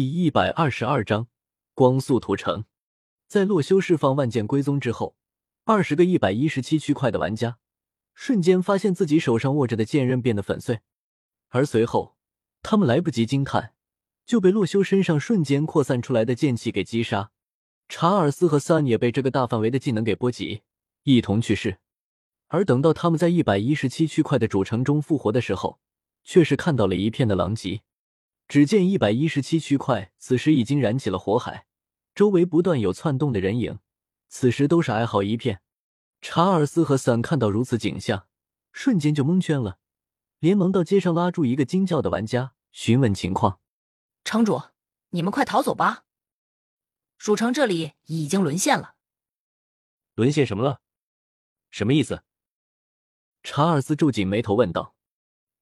第一百二十二章光速屠城。在洛修释放万剑归宗之后，二十个一百一十七区块的玩家瞬间发现自己手上握着的剑刃变得粉碎，而随后他们来不及惊叹，就被洛修身上瞬间扩散出来的剑气给击杀。查尔斯和三也被这个大范围的技能给波及，一同去世。而等到他们在一百一十七区块的主城中复活的时候，却是看到了一片的狼藉。只见一百一十七区块此时已经燃起了火海，周围不断有窜动的人影，此时都是哀嚎一片。查尔斯和伞看到如此景象，瞬间就蒙圈了，连忙到街上拉住一个惊叫的玩家，询问情况。城主，你们快逃走吧！蜀城这里已经沦陷了。沦陷什么了？什么意思？查尔斯皱紧眉头问道。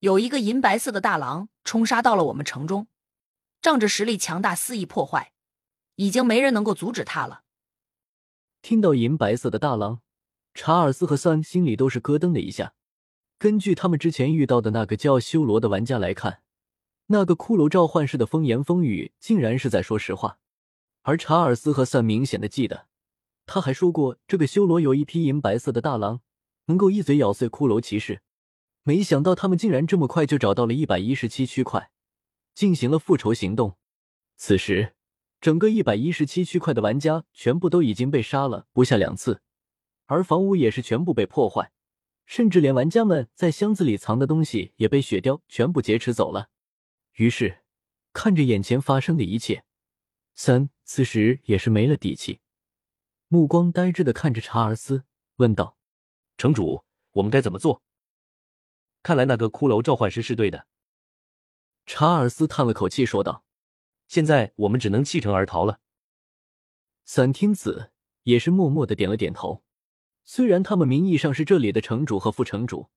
有一个银白色的大狼冲杀到了我们城中，仗着实力强大肆意破坏，已经没人能够阻止他了。听到银白色的大狼，查尔斯和三心里都是咯噔了一下。根据他们之前遇到的那个叫修罗的玩家来看，那个骷髅召唤师的风言风语竟然是在说实话。而查尔斯和三明显的记得，他还说过这个修罗有一匹银白色的大狼，能够一嘴咬碎骷髅骑士。没想到他们竟然这么快就找到了一百一十七区块，进行了复仇行动。此时，整个一百一十七区块的玩家全部都已经被杀了不下两次，而房屋也是全部被破坏，甚至连玩家们在箱子里藏的东西也被雪貂全部劫持走了。于是，看着眼前发生的一切，三此时也是没了底气，目光呆滞的看着查尔斯，问道：“城主，我们该怎么做？”看来那个骷髅召唤师是对的。查尔斯叹了口气说道：“现在我们只能弃城而逃了。”三听子也是默默的点了点头。虽然他们名义上是这里的城主和副城主，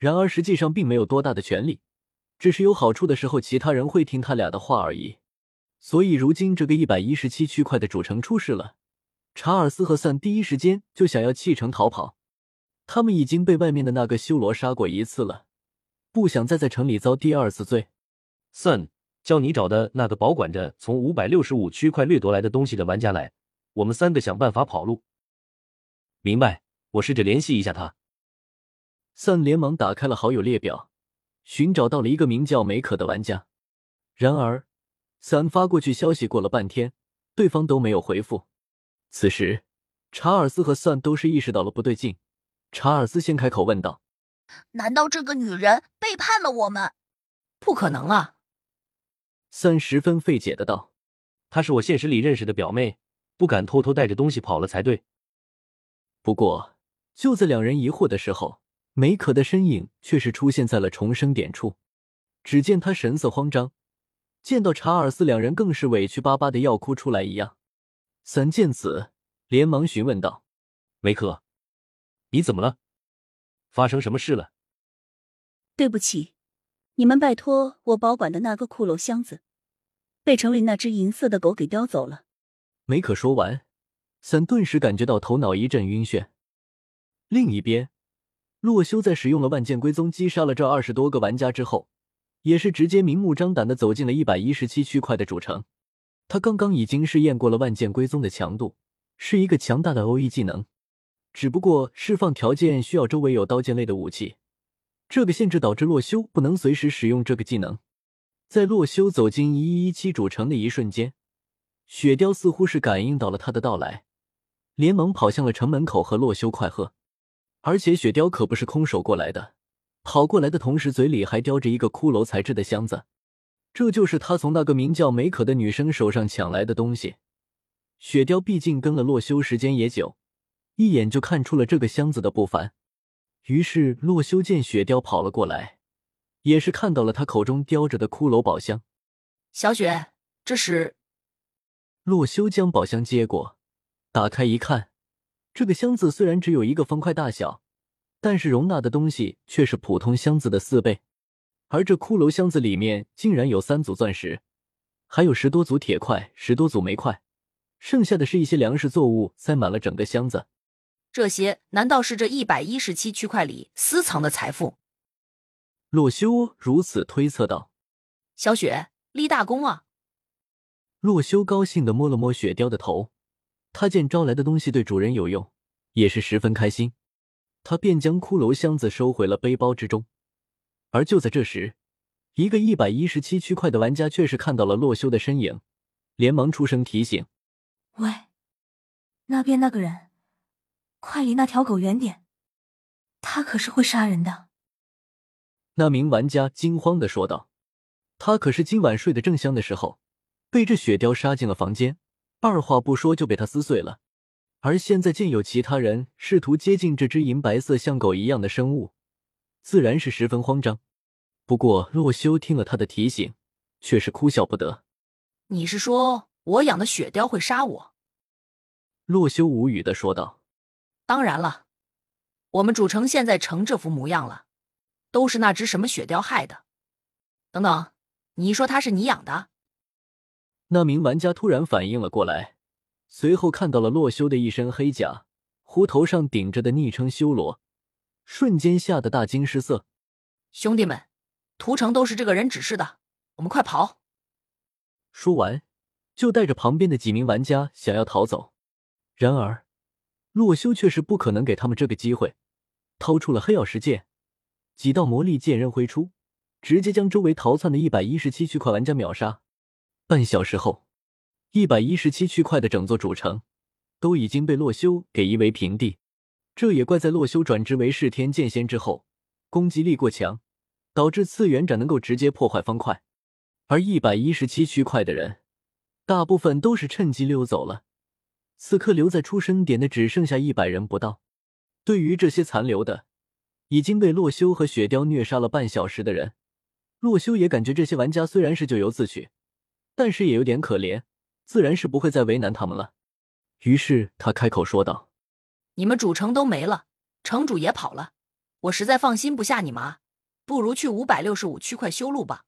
然而实际上并没有多大的权利，只是有好处的时候，其他人会听他俩的话而已。所以如今这个一百一十七区块的主城出事了，查尔斯和散第一时间就想要弃城逃跑。他们已经被外面的那个修罗杀过一次了，不想再在城里遭第二次罪。算叫你找的那个保管着从五百六十五区块掠夺来的东西的玩家来，我们三个想办法跑路。明白，我试着联系一下他。算连忙打开了好友列表，寻找到了一个名叫梅可的玩家。然而三发过去消息过了半天，对方都没有回复。此时，查尔斯和 Sun 都是意识到了不对劲。查尔斯先开口问道：“难道这个女人背叛了我们？不可能啊！”三十分费解的道：“她是我现实里认识的表妹，不敢偷偷带着东西跑了才对。”不过，就在两人疑惑的时候，梅可的身影却是出现在了重生点处。只见他神色慌张，见到查尔斯，两人更是委屈巴巴的要哭出来一样。三见此，连忙询问道：“梅可。”你怎么了？发生什么事了？对不起，你们拜托我保管的那个骷髅箱子，被城里那只银色的狗给叼走了。梅可说完，伞顿时感觉到头脑一阵晕眩。另一边，洛修在使用了万剑归宗击杀了这二十多个玩家之后，也是直接明目张胆的走进了一百一十七区块的主城。他刚刚已经试验过了万剑归宗的强度，是一个强大的 OE 技能。只不过释放条件需要周围有刀剑类的武器，这个限制导致洛修不能随时使用这个技能。在洛修走进一一一七主城的一瞬间，雪雕似乎是感应到了他的到来，连忙跑向了城门口和洛修快喝。而且雪雕可不是空手过来的，跑过来的同时嘴里还叼着一个骷髅材质的箱子，这就是他从那个名叫梅可的女生手上抢来的东西。雪雕毕竟跟了洛修时间也久。一眼就看出了这个箱子的不凡，于是洛修见雪雕跑了过来，也是看到了他口中叼着的骷髅宝箱。小雪，这是。洛修将宝箱接过，打开一看，这个箱子虽然只有一个方块大小，但是容纳的东西却是普通箱子的四倍。而这骷髅箱子里面竟然有三组钻石，还有十多组铁块、十多组煤块，剩下的是一些粮食作物，塞满了整个箱子。这些难道是这一百一十七区块里私藏的财富？洛修如此推测道。小雪立大功啊！洛修高兴的摸了摸雪貂的头，他见招来的东西对主人有用，也是十分开心。他便将骷髅箱子收回了背包之中。而就在这时，一个一百一十七区块的玩家却是看到了洛修的身影，连忙出声提醒：“喂，那边那个人，快离那条狗远点，它可是会杀人的。”那名玩家惊慌的说道：“他可是今晚睡得正香的时候。”被这雪貂杀进了房间，二话不说就被他撕碎了。而现在见有其他人试图接近这只银白色像狗一样的生物，自然是十分慌张。不过洛修听了他的提醒，却是哭笑不得。你是说我养的雪貂会杀我？洛修无语的说道：“当然了，我们主城现在成这副模样了，都是那只什么雪貂害的。等等，你说它是你养的？”那名玩家突然反应了过来，随后看到了洛修的一身黑甲，胡头上顶着的昵称“修罗”，瞬间吓得大惊失色。兄弟们，屠城都是这个人指示的，我们快跑！说完，就带着旁边的几名玩家想要逃走。然而，洛修却是不可能给他们这个机会，掏出了黑曜石剑，几道魔力剑刃挥出，直接将周围逃窜的一百一十七区块玩家秒杀。半小时后，一百一十七区块的整座主城都已经被洛修给夷为平地。这也怪在洛修转职为噬天剑仙之后，攻击力过强，导致次元斩能够直接破坏方块。而一百一十七区块的人，大部分都是趁机溜走了。此刻留在出生点的只剩下一百人不到。对于这些残留的，已经被洛修和雪貂虐杀了半小时的人，洛修也感觉这些玩家虽然是咎由自取。但是也有点可怜，自然是不会再为难他们了。于是他开口说道：“你们主城都没了，城主也跑了，我实在放心不下你们啊，不如去五百六十五区块修路吧。”